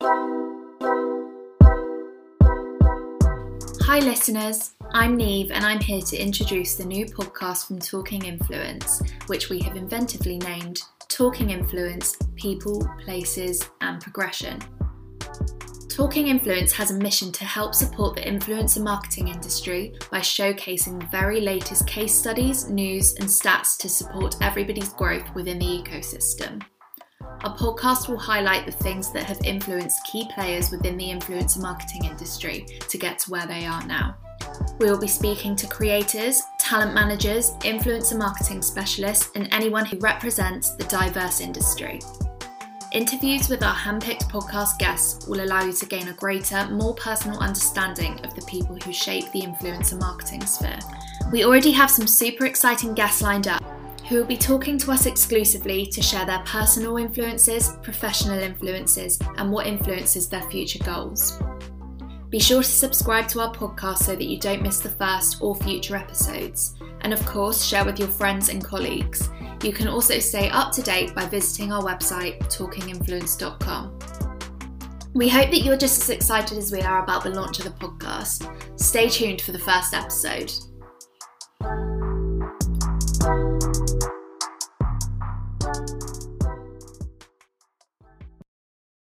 Hi, listeners. I'm Neve, and I'm here to introduce the new podcast from Talking Influence, which we have inventively named Talking Influence People, Places, and Progression. Talking Influence has a mission to help support the influencer marketing industry by showcasing the very latest case studies, news, and stats to support everybody's growth within the ecosystem. Our podcast will highlight the things that have influenced key players within the influencer marketing industry to get to where they are now. We will be speaking to creators, talent managers, influencer marketing specialists, and anyone who represents the diverse industry. Interviews with our handpicked podcast guests will allow you to gain a greater, more personal understanding of the people who shape the influencer marketing sphere. We already have some super exciting guests lined up who will be talking to us exclusively to share their personal influences, professional influences, and what influences their future goals. Be sure to subscribe to our podcast so that you don't miss the first or future episodes. And of course, share with your friends and colleagues. You can also stay up to date by visiting our website, talkinginfluence.com. We hope that you're just as excited as we are about the launch of the podcast. Stay tuned for the first episode.